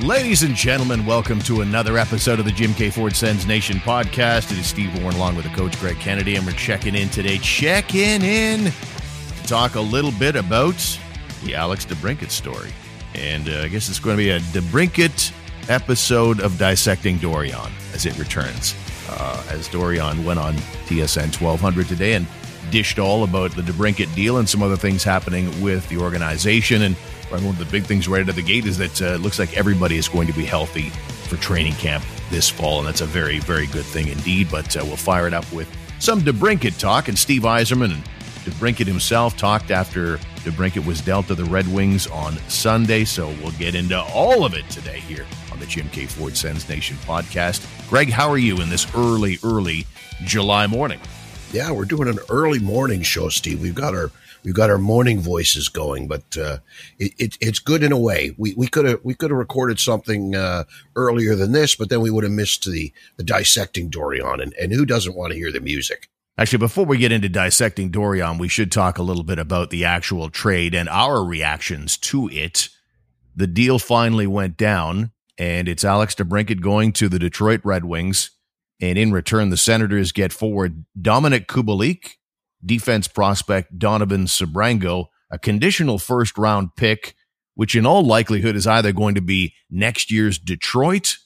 Ladies and gentlemen, welcome to another episode of the Jim K. Ford Sens Nation podcast. It is Steve Warren along with the coach Greg Kennedy, and we're checking in today, checking in to talk a little bit about the Alex DeBrincat story. And uh, I guess it's going to be a DeBrincat episode of Dissecting Dorion as it returns. Uh, as Dorion went on TSN 1200 today and dished all about the DeBrincat deal and some other things happening with the organization. And one of the big things right out of the gate is that uh, it looks like everybody is going to be healthy for training camp this fall, and that's a very, very good thing indeed. But uh, we'll fire it up with some DeBrincat talk, and Steve Yzerman and DeBrincat himself talked after DeBrincat was dealt to the Red Wings on Sunday. So we'll get into all of it today here on the Jim K. Ford Sens Nation podcast. Greg, how are you in this early, early July morning? Yeah, we're doing an early morning show, Steve. We've got our we've got our morning voices going, but uh, it, it, it's good in a way. We could have we could have recorded something uh, earlier than this, but then we would have missed the the dissecting Dorion, and, and who doesn't want to hear the music? Actually, before we get into dissecting Dorion, we should talk a little bit about the actual trade and our reactions to it. The deal finally went down, and it's Alex DeBrincat going to the Detroit Red Wings and in return, the Senators get forward Dominik Kubalik, defense prospect Donovan Sebrango, a conditional first round pick, which in all likelihood is either going to be next year's Detroit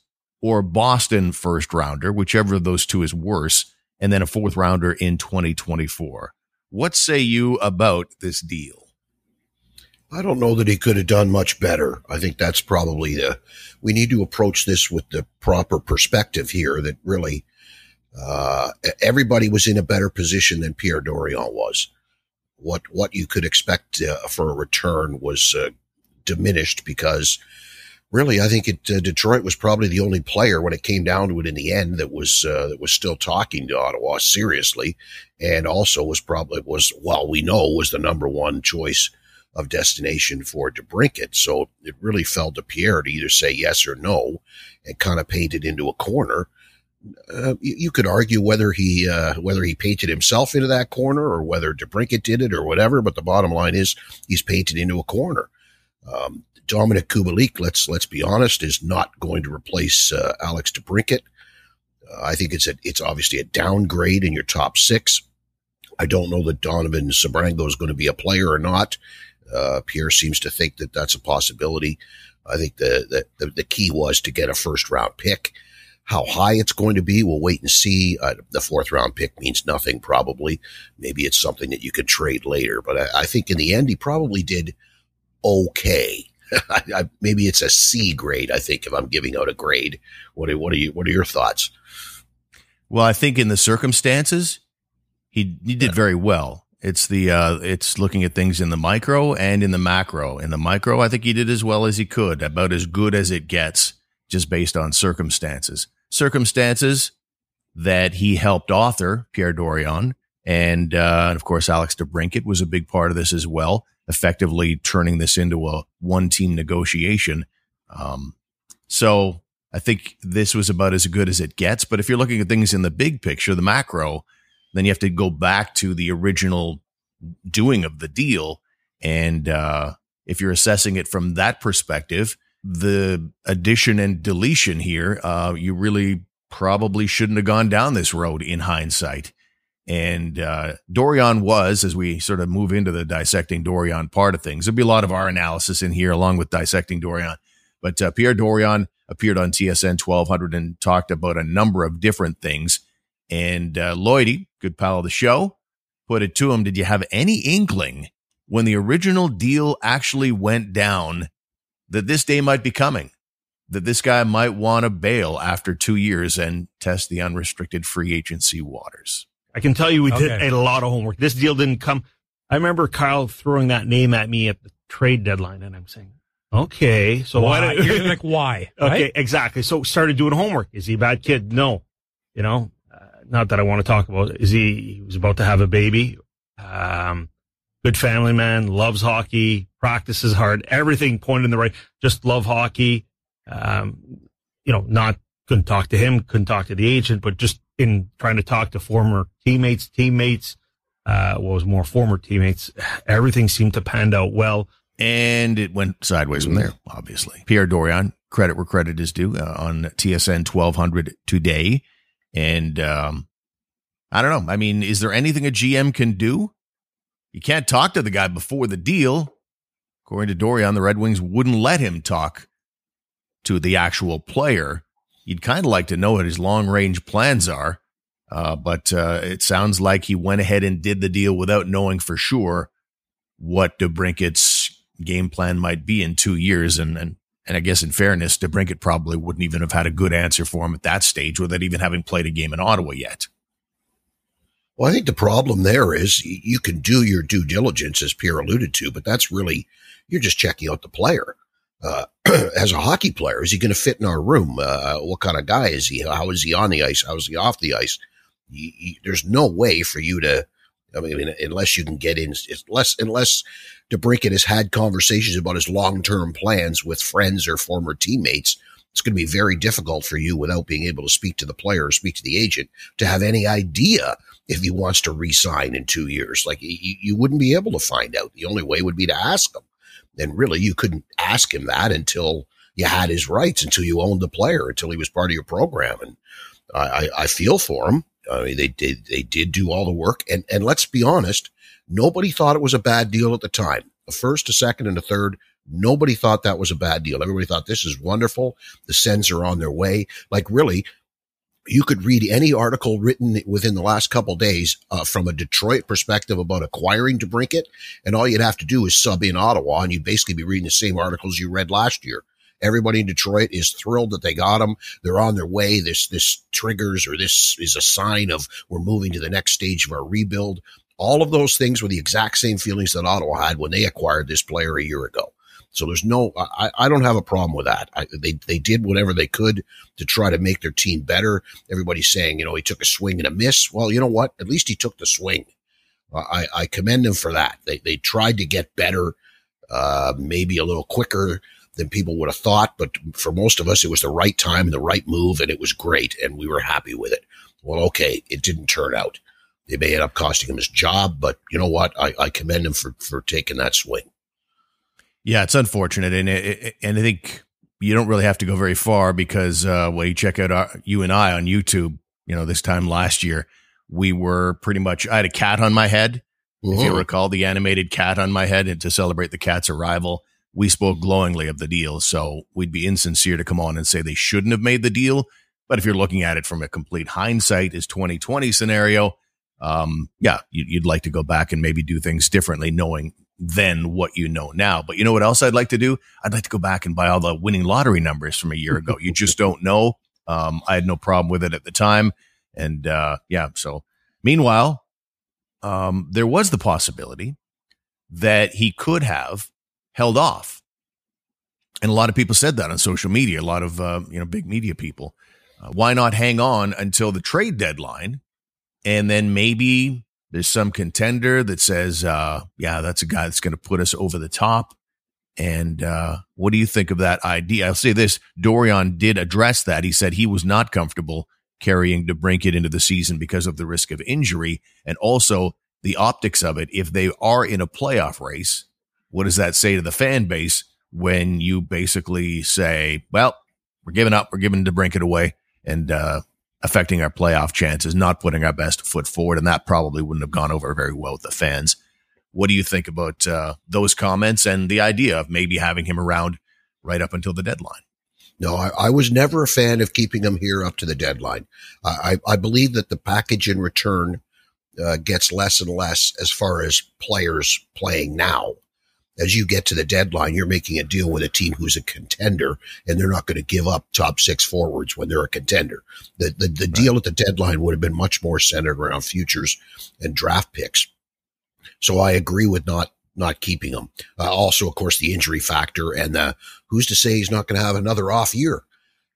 or Boston first rounder, whichever of those two is worse, and then a fourth rounder in 2024. What say you about this deal? I don't know that he could have done much better. I think that's probably the, we need to approach this with the proper perspective here that really, uh, everybody was in a better position than Pierre Dorion was. What, what you could expect uh, for a return was uh, diminished because really, I think it, uh, Detroit was probably the only player when it came down to it in the end that was, uh, that was still talking to Ottawa seriously and also was probably was, well, we know was the number one choice of destination for DeBrincat. So it really fell to Pierre to either say yes or no and kind of paint it into a corner. Uh, you, you, could argue whether he uh, whether he painted himself into that corner or whether DeBrincat did it or whatever. But the bottom line is he's painted into a corner. Um, Dominik Kubalik, let's let's be honest, is not going to replace uh, Alex DeBrincat. Uh, I think it's a, it's obviously a downgrade in your top six. I don't know that Donovan Sebrango is going to be a player or not. Uh, Pierre seems to think that that's a possibility. I think the, the, the key was to get a first round pick. How high it's going to be, we'll wait and see. Uh, the fourth round pick means nothing, probably. Maybe it's something that you could trade later. But I, I think in the end, he probably did okay. I, I, maybe it's a C grade. I think if I'm giving out a grade, what are, what are you? What are your thoughts? Well, I think in the circumstances, he he did very well. It's the uh, it's looking at things in the micro and in the macro. In the micro, I think he did as well as he could, about as good as it gets, just based on circumstances. Circumstances that he helped author Pierre Dorion, and uh, of course Alex DeBrincat was a big part of this as well, effectively turning this into a one team negotiation. Um, so I think this was about as good as it gets. But if you're looking at things in the big picture, the macro, then you have to go back to the original doing of the deal. And uh, if you're assessing it from that perspective, the addition and deletion here, uh, you really probably shouldn't have gone down this road in hindsight. And uh, Dorion was, as we sort of move into the dissecting Dorion part of things, there'll be a lot of our analysis in here along with dissecting Dorion. But uh, Pierre Dorion appeared on TSN 1200 and talked about a number of different things. And uh, good pal of the show, put it to him Did you have any inkling when the original deal actually went down that this day might be coming? That this guy might want to bail after two years and test the unrestricted free agency waters. I can tell you we okay. did a lot of homework. This deal didn't come. I remember Kyle throwing that name at me at the trade deadline, and I'm saying, okay, so why? why You're like, why? Okay, right? exactly. So started doing homework. Is he a bad kid? No. You know, not that I want to talk about. Is he, he was about to have a baby. Um, good family man, loves hockey, practices hard, everything pointed in the right, just love hockey. Um, you know, not couldn't talk to him, couldn't talk to the agent, but just in trying to talk to former teammates, teammates, uh, was more former teammates, everything seemed to pan out well. And it went sideways from there, obviously. Pierre Dorion credit where credit is due uh, on TSN 1200 today. And um, I don't know. I mean, is there anything a GM can do? You can't talk to the guy before the deal. According to Dorion, the Red Wings wouldn't let him talk to the actual player. You'd kind of like to know what his long range plans are. Uh, but uh, it sounds like he went ahead and did the deal without knowing for sure what DeBrincat's game plan might be in two years. And, and, and I guess in fairness, DeBrincat probably wouldn't even have had a good answer for him at that stage without even having played a game in Ottawa yet. Well, I think the problem there is you can do your due diligence, as Pierre alluded to, but that's really, you're just checking out the player. Uh, as a hockey player, is he going to fit in our room? Uh, what kind of guy is he? How is he on the ice? How is he off the ice? There's no way for you to, I mean, unless you can get in, unless, unless DeBrincat has had conversations about his long term plans with friends or former teammates, it's going to be very difficult for you without being able to speak to the player or speak to the agent to have any idea if he wants to resign in two years. Like you, you wouldn't be able to find out. The only way would be to ask him. And really, you couldn't ask him that until you had his rights, until you owned the player, until he was part of your program. And I, I feel for him. I mean, they did they did do all the work, and and let's be honest, nobody thought it was a bad deal at the time. A first, a second, and a third. Nobody thought that was a bad deal. Everybody thought this is wonderful. The Sens are on their way. Like really, you could read any article written within the last couple days uh, from a Detroit perspective about acquiring DeBrincat, and all you'd have to do is sub in Ottawa, and you'd basically be reading the same articles you read last year. Everybody in Detroit is thrilled that they got him. They're on their way. This this triggers or this is a sign of we're moving to the next stage of our rebuild. All of those things were the exact same feelings that Ottawa had when they acquired this player a year ago. So there's no, I, I don't have a problem with that. I, they, they did whatever they could to try to make their team better. Everybody's saying, you know, he took a swing and a miss. Well, you know what? At least he took the swing. I, I commend them for that. They, they tried to get better, uh, maybe a little quicker than people would have thought. But for most of us, it was the right time the right move, and it was great, and we were happy with it. Well, okay, it didn't turn out. They may end up costing him his job, but you know what? I, I commend him for for taking that swing. Yeah, it's unfortunate, and it, and I think you don't really have to go very far because uh, well, you check out our, you and I on YouTube. You know, this time last year, we were pretty much. I had a cat on my head. If you recall, the animated cat on my head, and to celebrate the cat's arrival, we spoke glowingly of the deal. So we'd be insincere to come on and say they shouldn't have made the deal. But if you're looking at it from a complete hindsight, is 2020 scenario, um, yeah, you'd like to go back and maybe do things differently, knowing than what you know now. But you know what else I'd like to do? I'd like to go back and buy all the winning lottery numbers from a year ago. you just don't know. Um, I had no problem with it at the time. And uh, yeah, so meanwhile, um, there was the possibility that he could have held off. And a lot of people said that on social media, a lot of, uh, you know, big media people. Uh, why not hang on until the trade deadline and then maybe there's some contender that says, uh, yeah, that's a guy that's going to put us over the top. And uh, what do you think of that idea? I'll say this Dorion did address that. He said he was not comfortable carrying DeBrincat into the season because of the risk of injury and also the optics of it. If they are in a playoff race, what does that say to the fan base when you basically say, well, we're giving up, we're giving DeBrincat away, and uh, affecting our playoff chances, not putting our best foot forward. And that probably wouldn't have gone over very well with the fans. What do you think about uh, those comments and the idea of maybe having him around right up until the deadline? No, I, I was never a fan of keeping him here up to the deadline. I, I believe that the package in return uh, gets less and less as far as players playing now as you get to the deadline, you're making a deal with a team who's a contender and they're not going to give up top six forwards when they're a contender. The, the, the right. deal at the deadline would have been much more centered around futures and draft picks. So I agree with not, not keeping them. Uh, also, of course, the injury factor and the, who's to say he's not going to have another off year?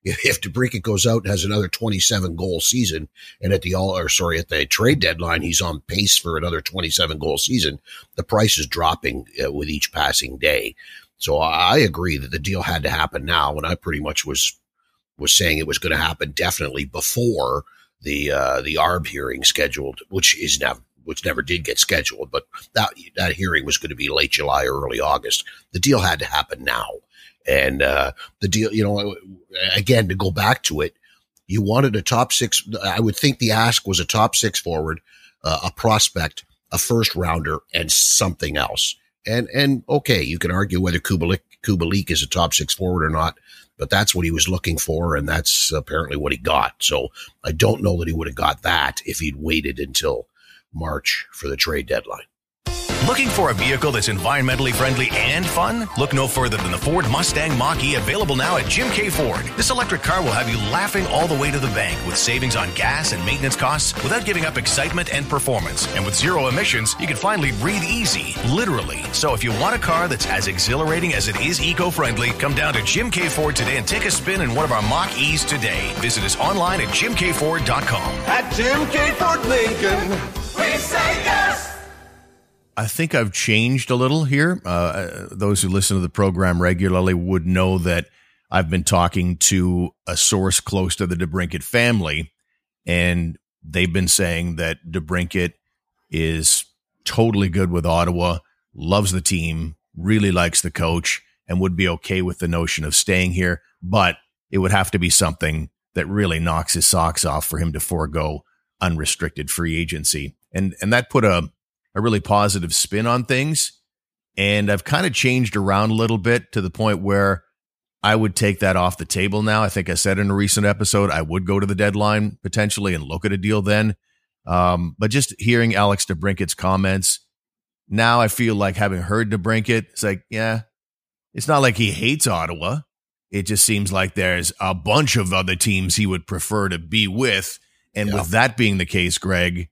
If, DeBrincat goes out and has another 27 goal season and at the all, or sorry, at the trade deadline, he's on pace for another 27 goal season, the price is dropping uh, with each passing day. So I agree that the deal had to happen now. And I pretty much was, was saying it was going to happen definitely before the, uh, the ARB hearing scheduled, which is now which never did get scheduled, but that that hearing was going to be late July early August. The deal had to happen now, and uh, the deal, you know, again to go back to it, you wanted a top six. I would think the ask was a top six forward, uh, a prospect, a first rounder, and something else. And and okay, you can argue whether Kubalik Kubalik is a top six forward or not, but that's what he was looking for, and that's apparently what he got. So I don't know that he would have got that if he'd waited until March for the trade deadline. Looking for a vehicle that's environmentally friendly and fun? Look no further than the Ford Mustang Mach-E available now at Jim K. Ford. This electric car will have you laughing all the way to the bank with savings on gas and maintenance costs without giving up excitement and performance. And with zero emissions, you can finally breathe easy, literally. So if you want a car that's as exhilarating as it is eco-friendly, come down to Jim K. Ford today and take a spin in one of our Mach-E's today. Visit us online at jimkford.com. At Jim K. Ford Lincoln, we say yes! I think I've changed a little here. Uh, those who listen to the program regularly would know that I've been talking to a source close to the DeBrincat family, and they've been saying that DeBrincat is totally good with Ottawa, loves the team, really likes the coach, and would be okay with the notion of staying here. But it would have to be something that really knocks his socks off for him to forego unrestricted free agency. And and that put a a really positive spin on things. And I've kind of changed around a little bit to the point where I would take that off the table now. I think I said in a recent episode, I would go to the deadline potentially and look at a deal then. Um, but just hearing Alex DeBrincat's comments, now I feel like having heard DeBrincat, it's like, yeah, it's not like he hates Ottawa. It just seems like there's a bunch of other teams he would prefer to be with. And yeah. with that being the case, Greg,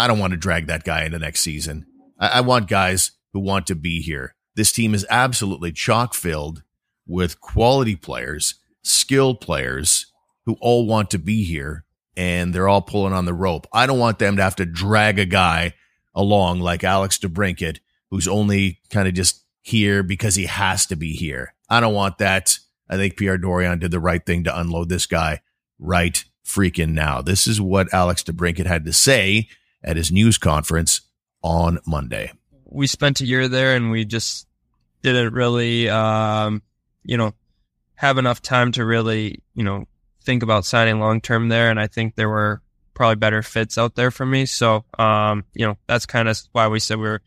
I don't want to drag that guy into next season. I, I want guys who want to be here. This team is absolutely chock filled with quality players, skilled players who all want to be here and they're all pulling on the rope. I don't want them to have to drag a guy along like Alex DeBrincat, who's only kind of just here because he has to be here. I don't want that. I think Pierre Dorion did the right thing to unload this guy right freaking now. This is what Alex DeBrincat had to say at his news conference on Monday. We spent a year there and we just didn't really, um, you know, have enough time to really, you know, think about signing long term there. And I think there were probably better fits out there for me. So, um, you know, that's kind of why we said we are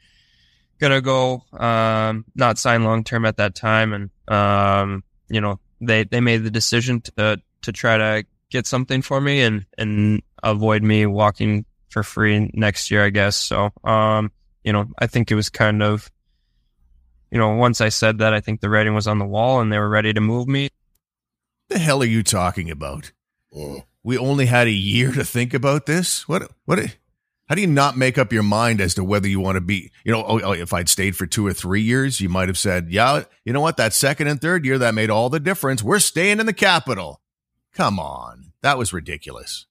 gonna go, um, not sign long term at that time. And, um, you know, they, they made the decision to, to try to get something for me and, and avoid me walking for free next year, I guess. So, um, you know, I think it was kind of, you know, once I said that, I think the writing was on the wall and they were ready to move me. The hell are you talking about? Mm. We only had a year to think about this. What? What? How do you not make up your mind as to whether you want to be? You know, oh, oh, if I'd stayed for two or three years, you might have said, "Yeah, you know what? That second and third year, that made all the difference. We're staying in the capital." Come on, that was ridiculous.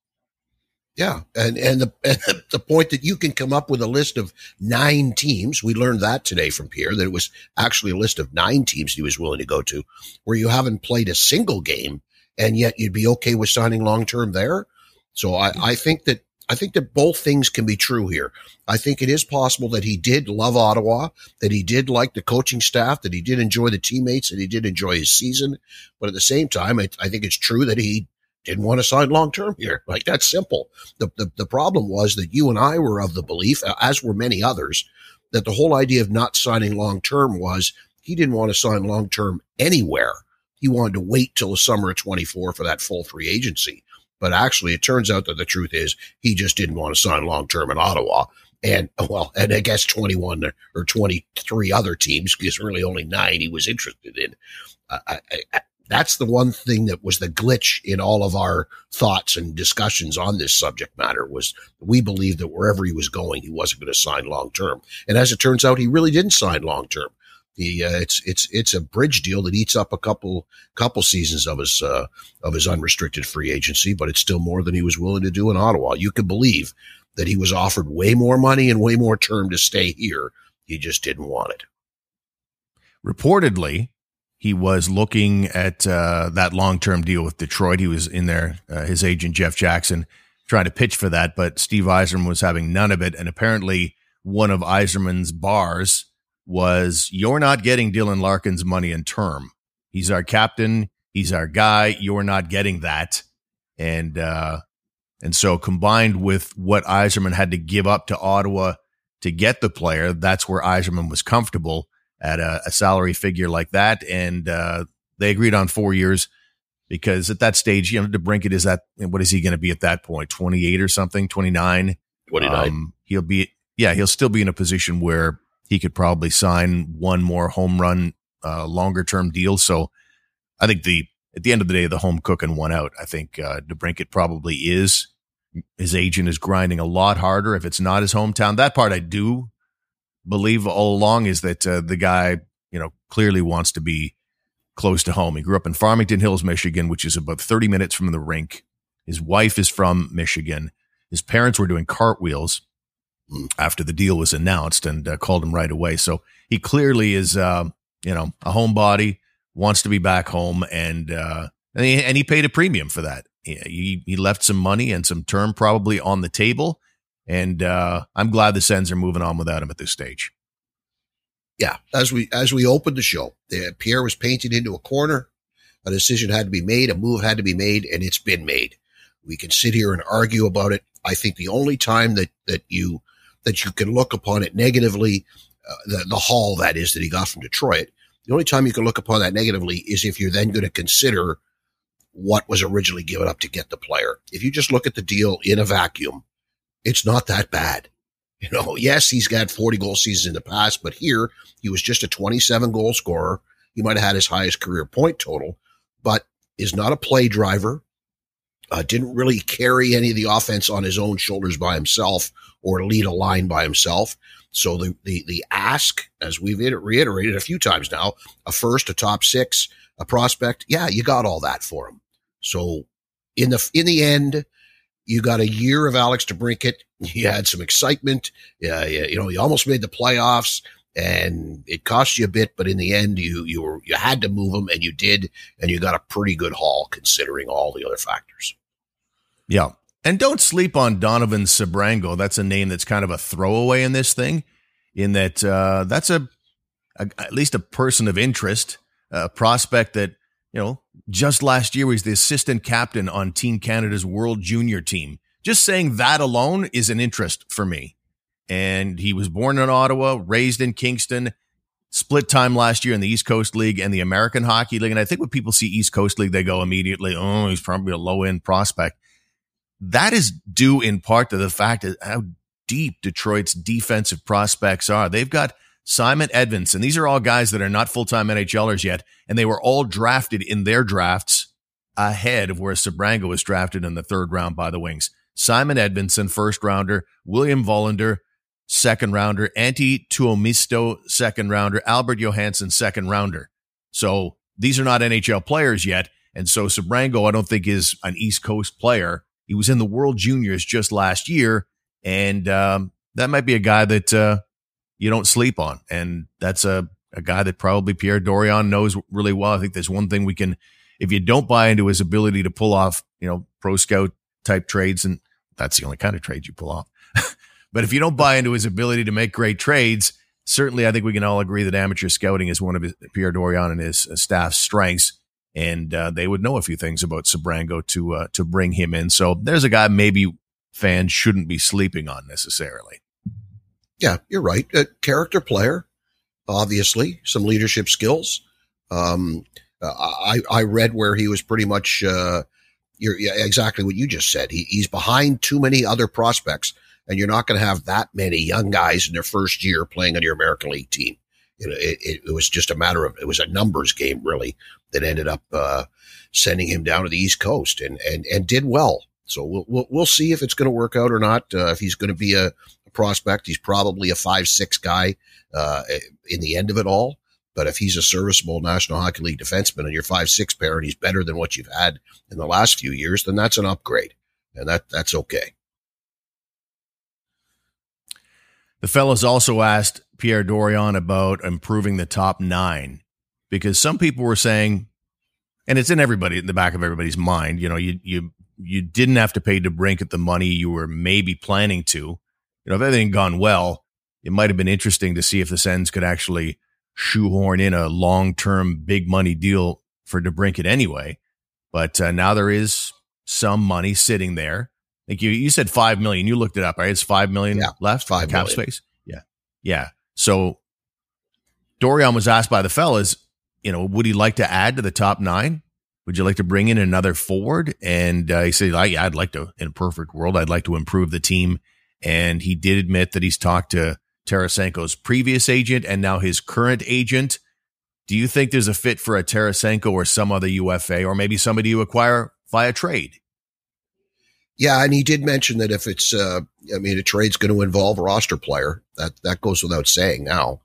Yeah, and and the and the point that you can come up with a list of nine teams, we learned that today from Pierre that it was actually a list of nine teams he was willing to go to, where you haven't played a single game, and yet you'd be okay with signing long term there. So I, I think that I think that both things can be true here. I think it is possible that he did love Ottawa, that he did like the coaching staff, that he did enjoy the teammates, that he did enjoy his season. But at the same time, I, I think it's true that he didn't want to sign long term here. Like that's simple. The, the, the problem was that you and I were of the belief, as were many others, that the whole idea of not signing long term was he didn't want to sign long term anywhere. He wanted to wait till the summer of 24 for that full free agency. But actually, it turns out that the truth is he just didn't want to sign long term in Ottawa. And well, and I guess 21 or 23 other teams, because really only nine he was interested in. I, I, that's the one thing that was the glitch in all of our thoughts and discussions on this subject matter was we believed that wherever he was going, he wasn't going to sign long term. And as it turns out, he really didn't sign long term. He, uh, it's it's it's a bridge deal that eats up a couple couple seasons of his uh, of his unrestricted free agency, but it's still more than he was willing to do in Ottawa. You could believe that he was offered way more money and way more term to stay here. He just didn't want it. Reportedly, he was looking at uh, that long term deal with Detroit. He was in there. Uh, his agent Jeff Jackson trying to pitch for that, but Steve Yzerman was having none of it. And apparently, one of Yzerman's bars was, You're not getting Dylan Larkin's money in term. He's our captain. He's our guy. You're not getting that. And, uh, and so combined with what Yzerman had to give up to Ottawa to get the player, that's where Yzerman was comfortable at a, a salary figure like that. And, uh, they agreed on four years because at that stage, you know, DeBrincat is that, what is he going to be at that point? 28 or something, 29? 29. Um, he'll be, yeah, he'll still be in a position where he could probably sign one more home run, uh, longer term deal. So I think the, at the end of the day, the home cooking won out. I think, uh, DeBrincat probably is. His agent is grinding a lot harder if it's not his hometown. That part I do believe all along is that, uh, the guy, you know, clearly wants to be, close to home. He grew up in Farmington Hills, Michigan, which is about 30 minutes from the rink. His wife is from Michigan. His parents were doing cartwheels after the deal was announced and uh, called him right away. So he clearly is, uh, you know, a homebody, wants to be back home, and uh, and, he, and he paid a premium for that. He he left some money and some term probably on the table, and uh, I'm glad the Sens are moving on without him at this stage yeah, as we as we opened the show, Pierre was painted into a corner. A decision had to be made, a move had to be made, and it's been made. We can sit here and argue about it. I think the only time that that you that you can look upon it negatively, uh, the the haul that is that he got from Detroit. The only time you can look upon that negatively is if you're then going to consider what was originally given up to get the player. If you just look at the deal in a vacuum, it's not that bad. You know, yes, he's got 40 goal seasons in the past, but here he was just a 27 goal scorer. He might have had his highest career point total, but is not a play driver. Uh, didn't really carry any of the offense on his own shoulders by himself or lead a line by himself. So the, the, the ask, as we've reiterated a few times now, a first, a top six, a prospect. Yeah, you got all that for him. So in the, in the end, you got a year of Alex DeBrincat. You had some excitement. Uh, you know, you almost made the playoffs and it cost you a bit, but in the end, you, you were, you had to move them and you did, and you got a pretty good haul considering all the other factors. Yeah. And don't sleep on Donovan Sebrango. That's a name that's kind of a throwaway in this thing, in that uh, that's a, a, at least a person of interest, a prospect that you know just last year was the assistant captain on Team Canada's World Junior team. Just saying that alone is an interest for me. And he was born in Ottawa, raised in Kingston, split time last year in the East Coast League and the American Hockey League. And I think when people see East Coast League, they go immediately, oh, he's probably a low end prospect. That is due in part to the fact that how deep Detroit's defensive prospects are. They've got Simon Edvinsson. These are all guys that are not full time NHLers yet, and they were all drafted in their drafts ahead of where Sebrango was drafted in the third round by the Wings. Simon Edvinsson, first rounder, William Wallinder, second rounder, Antti Tuomisto, second rounder, Albert Johansson, second rounder. So these are not NHL players yet. And so Sebrango, I don't think is an East Coast player. He was in the World Juniors just last year. And um, that might be a guy that uh, you don't sleep on. And that's a, a guy that probably Pierre Dorion knows really well. I think there's one thing we can, if you don't buy into his ability to pull off, you know, pro scout type trades, and that's the only kind of trade you pull off. but if you don't buy into his ability to make great trades, certainly I think we can all agree that amateur scouting is one of his, Pierre Dorion and his uh, staff's strengths. And uh, they would know a few things about Sebrango to uh, to bring him in. So there's a guy maybe fans shouldn't be sleeping on necessarily yeah, you're right. A character player, obviously, some leadership skills. Um, I, I read where he was pretty much, uh, you're yeah, exactly what you just said. He, he's behind too many other prospects, and you're not going to have that many young guys in their first year playing on your American League team. It, it, it was just a matter of, it was a numbers game really that ended up, uh, sending him down to the East Coast and, and, and did well. So we'll, we'll, we'll see if it's going to work out or not. Uh, if he's going to be a, prospect. He's probably a five six guy uh, in the end of it all. But if he's a serviceable National Hockey League defenseman and you're five six pair and he's better than what you've had in the last few years, then that's an upgrade, and that that's okay. The fellows also asked Pierre Dorion about improving the top nine because some people were saying, and it's in everybody in the back of everybody's mind. You know, you you you didn't have to pay DeBrincat the money you were maybe planning to. You know, if everything gone well, it might have been interesting to see if the Sens could actually shoehorn in a long term big money deal for DeBrincat anyway. But uh, now there is some money sitting there. I think you you said five million. You looked it up, right? It's five million Yeah, left, five cap million. space. Yeah, yeah. So Dorion was asked by the fellas, you know, would he like to add to the top nine? Would you like to bring in another forward? And uh, he said, yeah, I'd like to. In a perfect world, I'd like to improve the team. And he did admit that he's talked to Tarasenko's previous agent and now his current agent. Do you think there's a fit for a Tarasenko or some other UFA or maybe somebody you acquire via trade? Yeah, and he did mention that if it's, uh, I mean, a trade's going to involve a roster player. That that goes without saying now.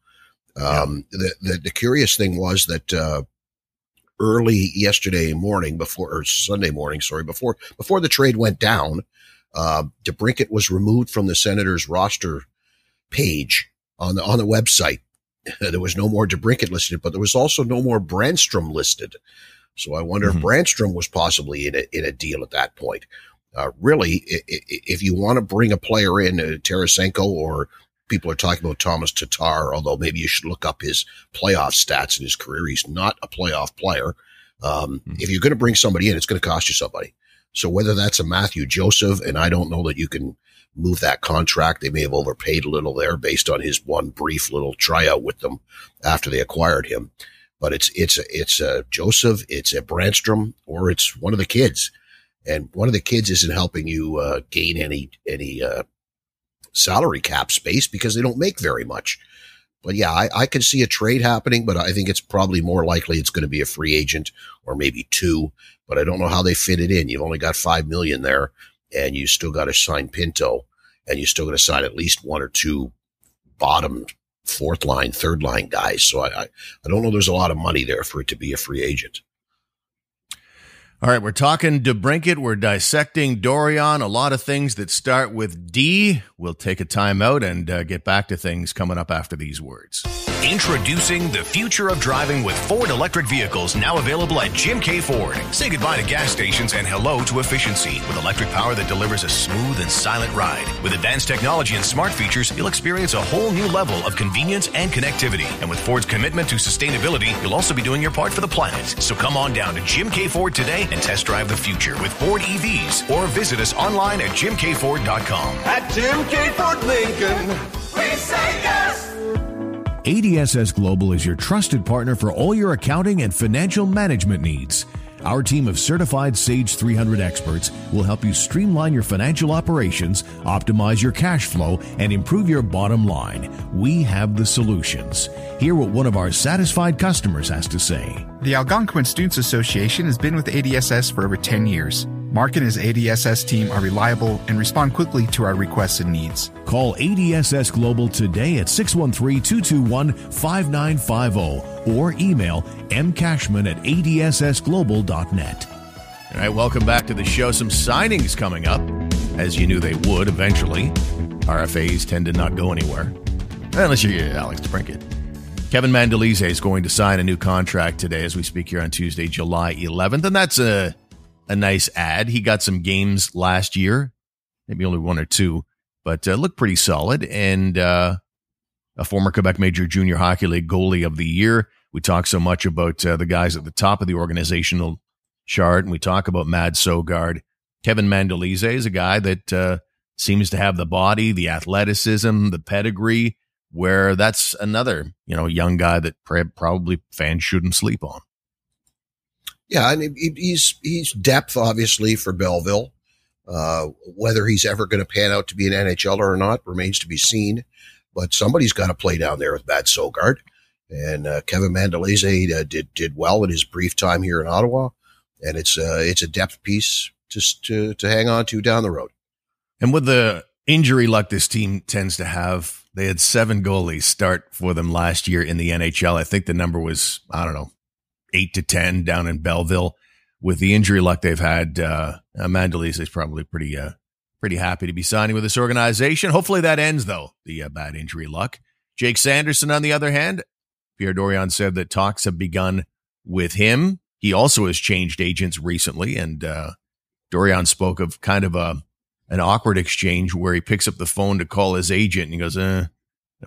Um, the, the the curious thing was that uh, early yesterday morning, before or Sunday morning, sorry, before before the trade went down, uh, DeBrincat was removed from the Senators roster page on the on the website. there was no more DeBrincat listed, but there was also no more Brannstrom listed. So I wonder Mhm. if Brannstrom was possibly in a, in a deal at that point. Uh, really, if you want to bring a player in, uh, Tarasenko, or people are talking about Tomas Tatar, although maybe you should look up his playoff stats in his career. He's not a playoff player. Um, Mhm. If you're going to bring somebody in, it's going to cost you somebody. So whether that's a Mathieu Joseph, and I don't know that you can move that contract. They may have overpaid a little there based on his one brief little tryout with them after they acquired him. But it's it's a, it's a Joseph, it's a Brannstrom, or it's one of the kids, and one of the kids isn't helping you uh, gain any any uh, salary cap space because they don't make very much. But yeah, I, I could see a trade happening, but I think it's probably more likely it's going to be a free agent or maybe two. But I don't know how they fit it in. You've only got five million there, and you still got to sign Pinto, and you still got to sign at least one or two bottom fourth line, third line guys. So I, I, I don't know. There's a lot of money there for it to be a free agent. All right, we're talking DeBrincat. We're dissecting Dorion. A lot of things that start with D. We'll take a time out and uh, get back to things coming up after these words. Introducing the future of driving with Ford electric vehicles now available at Jim K. Ford. Say goodbye to gas stations and hello to efficiency with electric power that delivers a smooth and silent ride. With advanced technology and smart features, you'll experience a whole new level of convenience and connectivity. And with Ford's commitment to sustainability, you'll also be doing your part for the planet. So come on down to Jim K. Ford today and test drive the future with Ford EVs or visit us online at jimkford.com. At Jim K. Ford Lincoln, we say yes. ADSS Global is your trusted partner for all your accounting and financial management needs. Our team of certified Sage 300 experts will help you streamline your financial operations, optimize your cash flow, and improve your bottom line. We have the solutions. Hear what one of our satisfied customers has to say. The Algonquin Students Association has been with ADSS for over 10 years. Mark and his ADSS team are reliable and respond quickly to our requests and needs. Call ADSS Global today at 613 221 5950 or email mcashman at adssglobal.net. All right, welcome back to the show. Some signings coming up, as you knew they would eventually. RFAs tend to not go anywhere, unless you're Alex DeBrincat. Kevin Mandolese is going to sign a new contract today as we speak here on Tuesday, July 11th, and that's a a nice ad. He got some games last year, maybe only one or two, but uh, looked pretty solid. And uh, a former Quebec Major Junior Hockey League goalie of the year. We talk so much about uh, the guys at the top of the organizational chart, and we talk about Mads Sogaard. Kevin Mandolese is a guy that uh, seems to have the body, the athleticism, the pedigree. Where that's another, you know, young guy that probably fans shouldn't sleep on. Yeah, and he- he's he's depth obviously for Belleville. Uh, whether he's ever going to pan out to be an NHLer or not remains to be seen. But somebody's got to play down there with Mads Sogaard, and uh, Kevin Mandolese uh, did did well in his brief time here in Ottawa, and it's uh, it's a depth piece just to to hang on to down the road. And with the injury luck this team tends to have, they had seven goalies start for them last year in the NHL. I think the number was, I don't know, eight to 10 down in Belleville. With the injury luck they've had, uh, uh, Mandolese is probably pretty, uh, pretty happy to be signing with this organization. Hopefully that ends, though, the uh, bad injury luck. Jake Sanderson, on the other hand, Pierre Dorion said that talks have begun with him. He also has changed agents recently, and uh, Dorion spoke of kind of a an awkward exchange where he picks up the phone to call his agent and he goes, uh,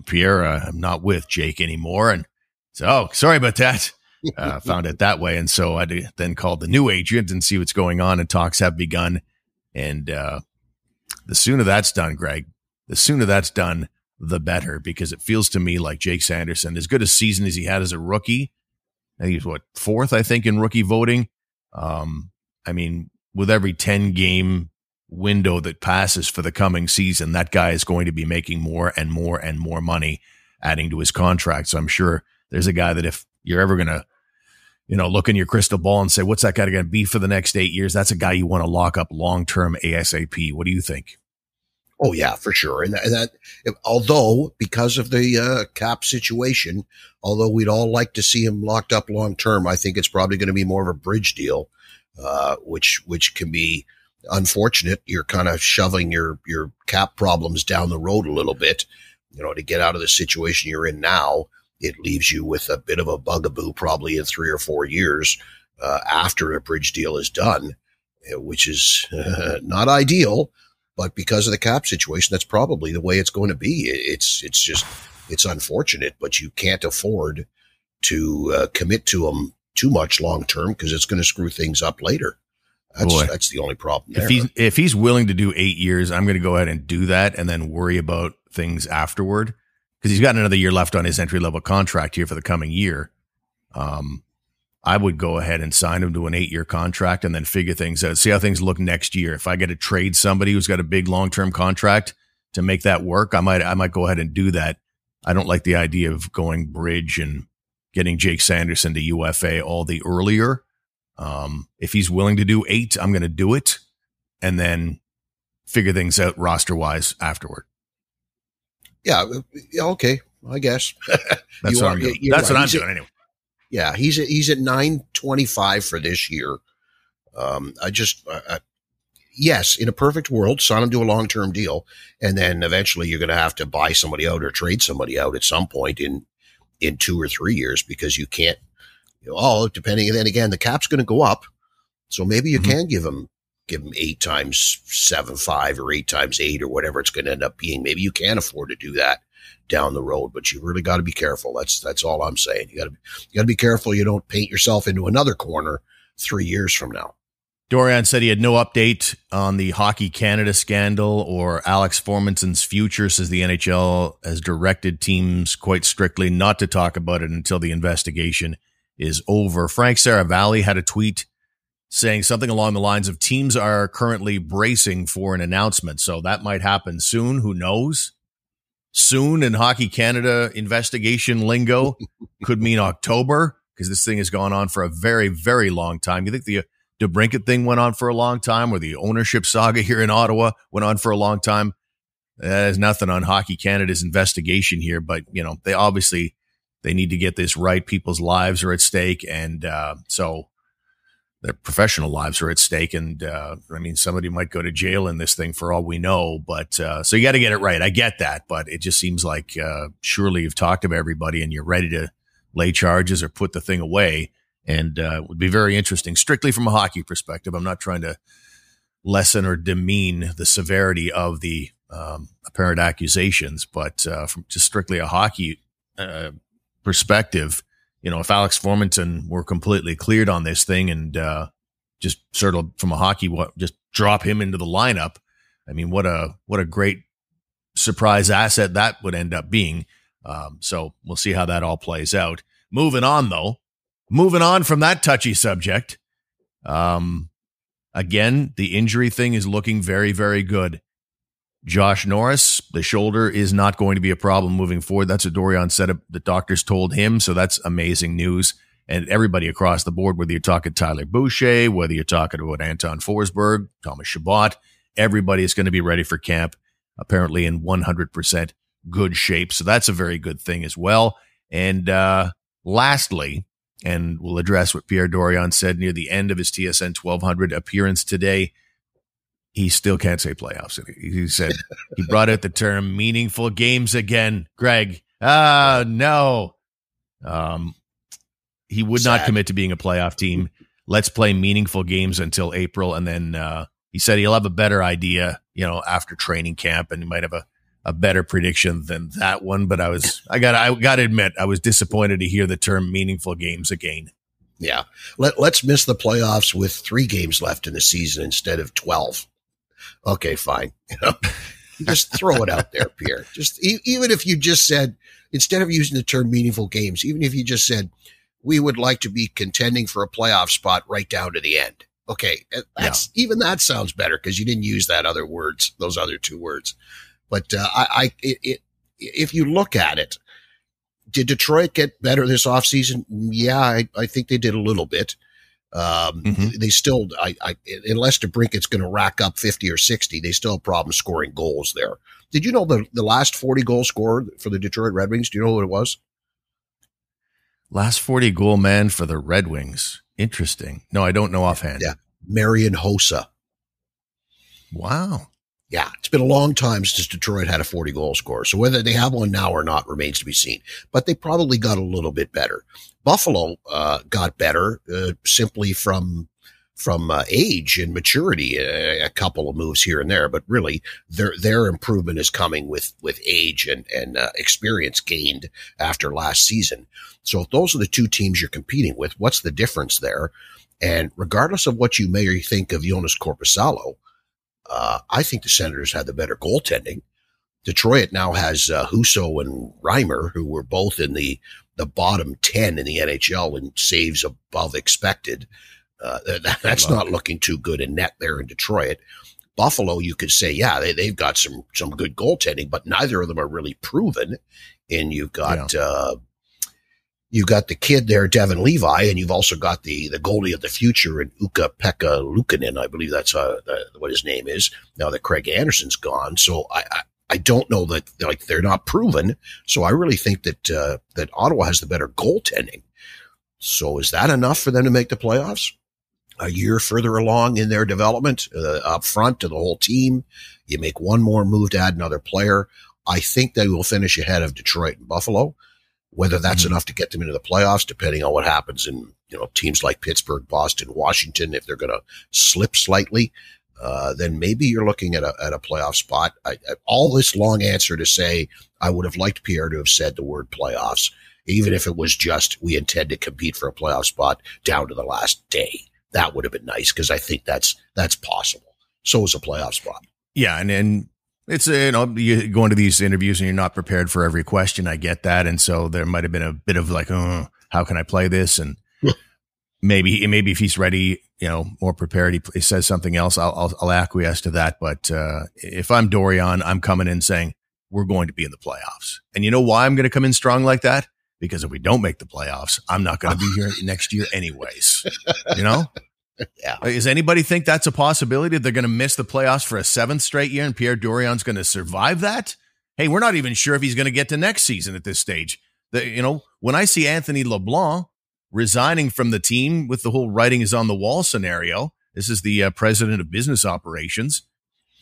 Pierre, uh, I'm not with Jake anymore. And so, oh, sorry about that. Uh, found it that way. And so I then called the new agent and see what's going on and talks have begun. And, uh, the sooner that's done, Greg, the sooner that's done, the better because it feels to me like Jake Sanderson, as good a season as he had as a rookie, I think he's what fourth, I think, in rookie voting. Um, I mean, with every 10 game window that passes for the coming season, that guy is going to be making more and more and more money adding to his contract. So I'm sure there's a guy that if you're ever going to, you know, look in your crystal ball and say, what's that guy going to be for the next eight years? That's a guy you want to lock up long term ASAP. What do you think? Oh yeah, for sure. And that, and that although because of the uh, cap situation, although we'd all like to see him locked up long term, I think it's probably going to be more of a bridge deal, uh, which which can be unfortunate. You're kind of shoving your your cap problems down the road a little bit, you know, to get out of the situation you're in now. It leaves you with a bit of a bugaboo probably in three or four years uh, after a bridge deal is done, uh, which is uh, not ideal but because of the cap situation, that's probably the way it's going to be. It's it's just it's unfortunate, but you can't afford to uh, commit to them too much long term because it's going to screw things up later. That's Boy. that's the only problem. There. If he's if he's willing to do eight years, I'm going to go ahead and do that, and then worry about things afterward because he's got another year left on his entry level contract here for the coming year. Um, I would go ahead and sign him to an eight year contract and then figure things out. See how things look next year. If I get to trade somebody who's got a big long term contract to make that work, I might I might go ahead and do that. I don't like the idea of going bridge and getting Jake Sanderson to UFA all the earlier. Um, if he's willing to do eight, I'm going to do it and then figure things out roster wise afterward. Yeah. Okay. I guess that's what I'm doing. That's right. what I'm doing anyway. Yeah, he's at, he's at nine twenty five for this year. Um, I just uh, yes, in a perfect world, sign him to a long term deal, and then eventually you're going to have to buy somebody out or trade somebody out at some point in in two or three years because you can't. You know, oh, depending, and then again, the cap's going to go up, so maybe you mm-hmm. can give him give him eight times seven five or eight times eight or whatever it's going to end up being. Maybe you can't afford to do that down the road, but you really got to be careful. That's that's all I'm saying. You got to you got to be careful you don't paint yourself into another corner three years from now. Dorion said he had no update on the Hockey Canada scandal or Alex Formenton's future, says the NHL has directed teams quite strictly not to talk about it until the investigation is over. Frank Seravalli had a tweet saying something along the lines of teams are currently bracing for an announcement. So that might happen soon. Who knows? soon in Hockey Canada investigation lingo could mean October because this thing has gone on for a very, very long time. You think the DeBrincat thing went on for a long time or the ownership saga here in Ottawa went on for a long time? There's nothing on Hockey Canada's investigation here, but you know, they obviously they need to get this right. People's lives are at stake. And uh, so their professional lives are at stake. And uh, I mean, somebody might go to jail in this thing for all we know. But uh, so you got to get it right. I get that, but it just seems like uh, surely you've talked to everybody and you're ready to lay charges or put the thing away. And uh, it would be very interesting, strictly from a hockey perspective. I'm not trying to lessen or demean the severity of the um, apparent accusations, but uh, from just strictly a hockey uh, perspective you know, if Alex Formenton were completely cleared on this thing and uh, just sort of from a hockey, what just drop him into the lineup. I mean, what a what a great surprise asset that would end up being. Um, so we'll see how that all plays out. Moving on, though, moving on from that touchy subject. Um, again, the injury thing is looking very, very good. Josh Norris, the shoulder is not going to be a problem moving forward. That's what Dorion said the doctors told him. So that's amazing news. And everybody across the board, whether you're talking Tyler Boucher, whether you're talking about Anton Forsberg, Thomas Chabot, everybody is going to be ready for camp, apparently in 100% good shape. So that's a very good thing as well. And uh, lastly, and we'll address what Pierre Dorion said near the end of his TSN 1200 appearance today he still can't say playoffs. He said he brought out the term meaningful games again. Greg, ah, uh, no. Um, he would Sad. not commit to being a playoff team. let's play meaningful games until April. And then uh, he said he'll have a better idea, you know, after training camp and he might have a, a better prediction than that one. But I was, I got, I got to admit, I was disappointed to hear the term meaningful games again. Yeah. Let, let's miss the playoffs with three games left in the season instead of 12. Okay, fine. You know, just throw it out there, Pierre. Just e- even if you just said, instead of using the term meaningful games, even if you just said, we would like to be contending for a playoff spot right down to the end. Okay. Uh, that's yeah. even that sounds better because you didn't use that other words, those other two words. But, uh, I, I, it, it, if you look at it, did Detroit get better this offseason? Yeah, I, I think they did a little bit. Um, mm-hmm. they still, I, I, unless DeBrincat's going to rack up 50 or 60, they still have problems scoring goals there. Did you know the, the last 40 goal scorer for the Detroit Red Wings? Do you know what it was? Last 40 goal man for the Red Wings. Interesting. No, I don't know offhand. Yeah. Marian Hossa. Wow. Yeah, it's been a long time since Detroit had a 40 goal scorer. So whether they have one now or not remains to be seen. But they probably got a little bit better. Buffalo uh, got better uh, simply from from uh, age and maturity, a, a, couple of moves here and there, but really their their improvement is coming with with age and and uh, experience gained after last season. So if those are the two teams you're competing with, what's the difference there? And regardless of what you may think of Joonas Korpisalo, uh, I think the Senators had the better goaltending. Detroit now has uh, Husso and Reimer, who were both in the the bottom ten in the NHL in saves above expected. Uh, that, that's not looking too good in net there in Detroit. Buffalo, you could say, yeah, they, they've got some some good goaltending, but neither of them are really proven. And you've got yeah. uh, you've got the kid there, Devon Levi, and you've also got the the goalie of the future in Ukko-Pekka Luukkonen. I believe that's uh, what his name is. Now that Craig Anderson's gone, so I, I, I don't know that like they're not proven. So I really think that uh, that Ottawa has the better goaltending. So is that enough for them to make the playoffs? A year further along in their development, uh, up front to the whole team, you make one more move to add another player. I think they will finish ahead of Detroit and Buffalo. Whether that's mm-hmm. enough to get them into the playoffs, depending on what happens in you know teams like Pittsburgh, Boston, Washington, if they're going to slip slightly, uh, then maybe you're looking at a at a playoff spot. I, I, all this long answer to say I would have liked Pierre to have said the word playoffs, even if it was just we intend to compete for a playoff spot down to the last day. That would have been nice because I think that's that's possible. So is a playoff spot. Yeah, and and it's a, you know you go into these interviews and you're not prepared for every question. I get that, and so there might have been a bit of like, oh, how can I play this? And maybe maybe if he's ready, you know, more prepared, he, he says something else. I'll, I'll, I'll acquiesce to that. But uh, if I'm Dorion, I'm coming in saying we're going to be in the playoffs, and you know why I'm going to come in strong like that? Because if we don't make the playoffs, I'm not going to be here next year anyways. You know. Yeah. Does anybody think that's a possibility? They're going to miss the playoffs for a seventh straight year and Pierre Dorion's going to survive that? Hey, we're not even sure if he's going to get to next season at this stage. The, you know, when I see Anthony LeBlanc resigning from the team with the whole writing is on the wall scenario, this is the uh, president of business operations.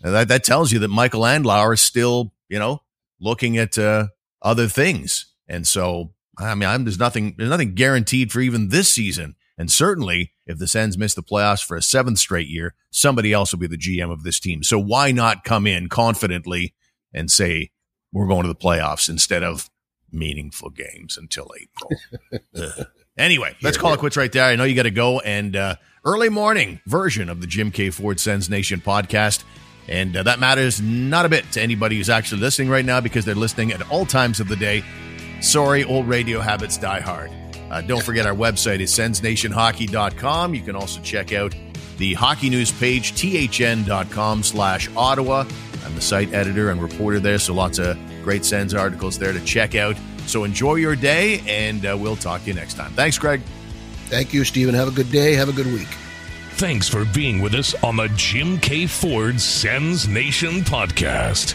that, that tells you that Michael Andlauer is still, you know, looking at uh, other things. And so, I mean, I'm, there's nothing, there's nothing guaranteed for even this season. And certainly, if the Sens miss the playoffs for a seventh straight year, somebody else will be the GM of this team. So why not come in confidently and say, we're going to the playoffs instead of meaningful games until April? anyway, let's call it quits right there. I know you got to go. And uh, early morning version of the Jim Keay Ford Sens Nation podcast. And uh, that matters not a bit to anybody who's actually listening right now because they're listening at all times of the day. Sorry, old radio habits die hard. Uh, don't forget our website is sensnationhockey.com. You can also check out the hockey news page, thn.com slash Ottawa. I'm the site editor and reporter there, so lots of great Sens articles there to check out. So enjoy your day, and uh, we'll talk to you next time. Thanks, Greg. Thank you, Stephen. Have a good day. Have a good week. Thanks for being with us on the Jim Keay Ford Sens Nation podcast.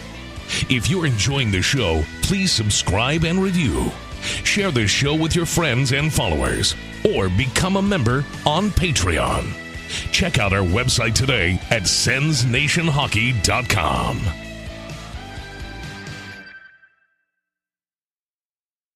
If you're enjoying the show, please subscribe and review. Share this show with your friends and followers, or become a member on Patreon. Check out our website today at sensnationhockey.com.